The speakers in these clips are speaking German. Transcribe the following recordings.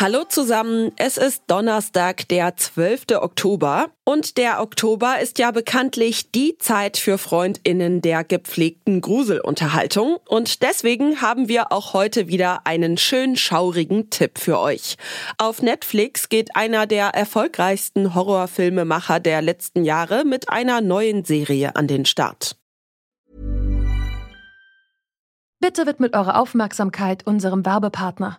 Hallo zusammen, es ist Donnerstag, der 12. Oktober und der Oktober ist ja bekanntlich die Zeit für Freundinnen der gepflegten Gruselunterhaltung und deswegen haben wir auch heute wieder einen schön schaurigen Tipp für euch. Auf Netflix geht einer der erfolgreichsten Horrorfilmemacher der letzten Jahre mit einer neuen Serie an den Start. Bitte widmet eure Aufmerksamkeit unserem Werbepartner.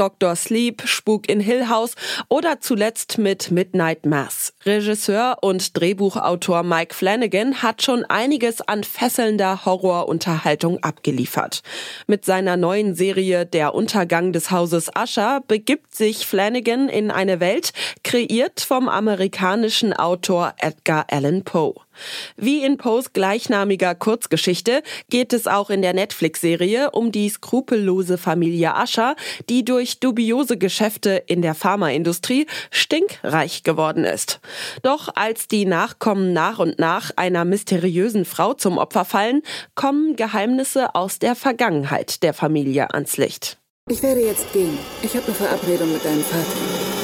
Dr. Sleep, Spuk in Hill House oder zuletzt mit Midnight Mass. Regisseur und Drehbuchautor Mike Flanagan hat schon einiges an fesselnder Horrorunterhaltung abgeliefert. Mit seiner neuen Serie Der Untergang des Hauses Usher begibt sich Flanagan in eine Welt, kreiert vom amerikanischen Autor Edgar Allan Poe. Wie in Poes gleichnamiger Kurzgeschichte geht es auch in der Netflix-Serie um die skrupellose Familie Ascher, die durch dubiose Geschäfte in der Pharmaindustrie stinkreich geworden ist. Doch als die Nachkommen nach und nach einer mysteriösen Frau zum Opfer fallen, kommen Geheimnisse aus der Vergangenheit der Familie ans Licht. Ich werde jetzt gehen. Ich habe eine Verabredung mit deinem Vater.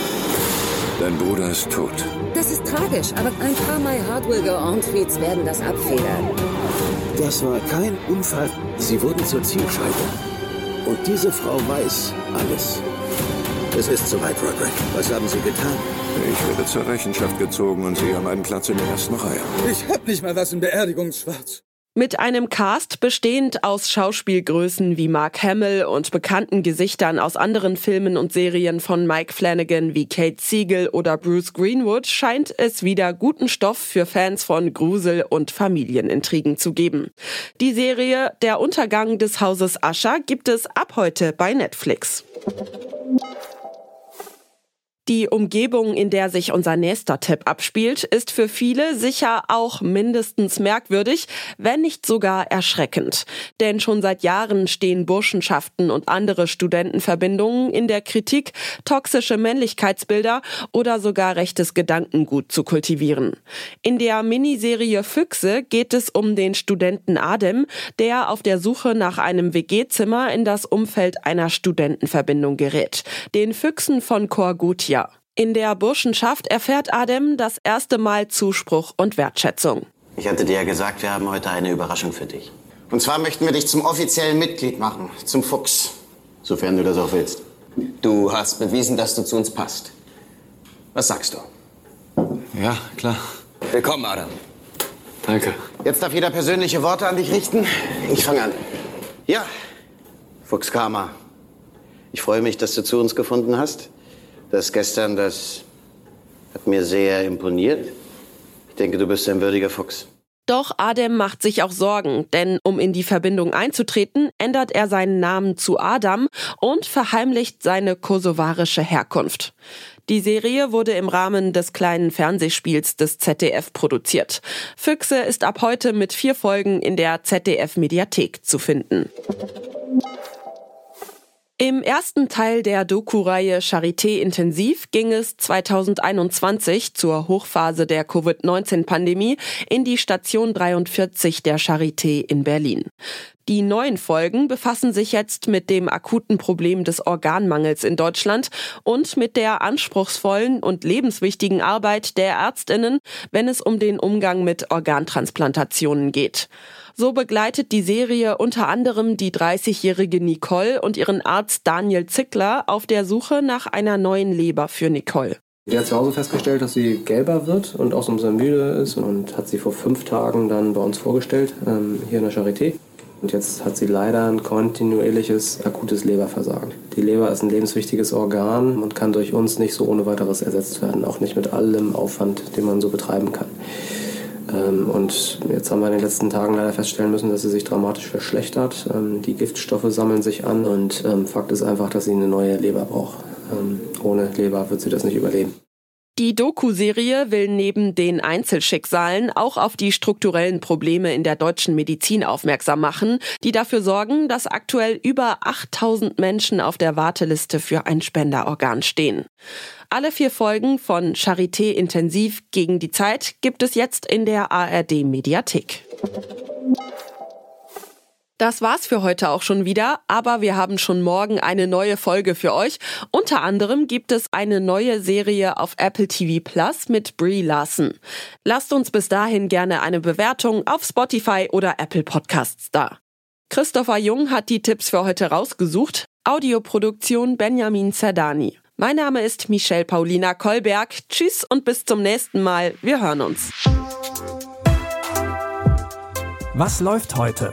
Dein Bruder ist tot. Das ist tragisch, aber ein paar My Heart Will Go On Tweets werden das abfedern. Das war kein Unfall. Sie wurden zur Zielscheibe. Und diese Frau weiß alles. Es ist soweit, Roderick. Was haben Sie getan? Ich werde zur Rechenschaft gezogen und Sie haben einen Platz in der ersten Reihe. Ich hab nicht mal was im Beerdigungsschwarz. Mit einem Cast bestehend aus Schauspielgrößen wie Mark Hamill und bekannten Gesichtern aus anderen Filmen und Serien von Mike Flanagan wie Kate Siegel oder Bruce Greenwood scheint es wieder guten Stoff für Fans von Grusel- und Familienintrigen zu geben. Die Serie Der Untergang des Hauses Ascher gibt es ab heute bei Netflix. Die Umgebung, in der sich unser nächster Tipp abspielt, ist für viele sicher auch mindestens merkwürdig, wenn nicht sogar erschreckend. Denn schon seit Jahren stehen Burschenschaften und andere Studentenverbindungen in der Kritik, toxische Männlichkeitsbilder oder sogar rechtes Gedankengut zu kultivieren. In der Miniserie Füchse geht es um den Studenten Adem, der auf der Suche nach einem WG-Zimmer in das Umfeld einer Studentenverbindung gerät. Den Füchsen von Korgutia. In der Burschenschaft erfährt Adem das erste Mal Zuspruch und Wertschätzung. Ich hatte dir ja gesagt, wir haben heute eine Überraschung für dich. Und zwar möchten wir dich zum offiziellen Mitglied machen, zum Fuchs, sofern du das auch willst. Du hast bewiesen, dass du zu uns passt. Was sagst du? Ja, klar. Willkommen, Adam. Danke. Jetzt darf jeder persönliche Worte an dich richten. Ich fange an. Ja, Fuchs Karma. Ich freue mich, dass du zu uns gefunden hast. Das gestern, das hat mir sehr imponiert. Ich denke, du bist ein würdiger Fuchs. Doch Adem macht sich auch Sorgen, denn um in die Verbindung einzutreten, ändert er seinen Namen zu Adam und verheimlicht seine kosovarische Herkunft. Die Serie wurde im Rahmen des kleinen Fernsehspiels des ZDF produziert. Füchse ist ab heute mit vier Folgen in der ZDF Mediathek zu finden. Im ersten Teil der Doku-Reihe Charité Intensiv ging es 2021 zur Hochphase der Covid-19-Pandemie in die Station 43 der Charité in Berlin. Die neuen Folgen befassen sich jetzt mit dem akuten Problem des Organmangels in Deutschland und mit der anspruchsvollen und lebenswichtigen Arbeit der Ärztinnen, wenn es um den Umgang mit Organtransplantationen geht. So begleitet die Serie unter anderem die 30-jährige Nicole und ihren Arzt Daniel Zickler auf der Suche nach einer neuen Leber für Nicole. Die hat zu Hause festgestellt, dass sie gelber wird und auch so ein bisschen müde ist und hat sie vor fünf Tagen dann bei uns vorgestellt, ähm, hier in der Charité. Und jetzt hat sie leider ein kontinuierliches akutes Leberversagen. Die Leber ist ein lebenswichtiges Organ und kann durch uns nicht so ohne weiteres ersetzt werden, auch nicht mit allem Aufwand, den man so betreiben kann. Ähm, und jetzt haben wir in den letzten Tagen leider feststellen müssen, dass sie sich dramatisch verschlechtert. Ähm, die Giftstoffe sammeln sich an und ähm, Fakt ist einfach, dass sie eine neue Leber braucht. Ohne Leber wird sie das nicht überleben. Die Doku-Serie will neben den Einzelschicksalen auch auf die strukturellen Probleme in der deutschen Medizin aufmerksam machen, die dafür sorgen, dass aktuell über 8000 Menschen auf der Warteliste für ein Spenderorgan stehen. Alle vier Folgen von Charité Intensiv gegen die Zeit gibt es jetzt in der ARD Mediathek. Das war's für heute auch schon wieder, aber wir haben schon morgen eine neue Folge für euch. Unter anderem gibt es eine neue Serie auf Apple TV Plus mit Brie Larson. Lasst uns bis dahin gerne eine Bewertung auf Spotify oder Apple Podcasts da. Christopher Jung hat die Tipps für heute rausgesucht. Audioproduktion Benjamin Zerdani. Mein Name ist Michelle Paulina Kolberg. Tschüss und bis zum nächsten Mal. Wir hören uns. Was läuft heute?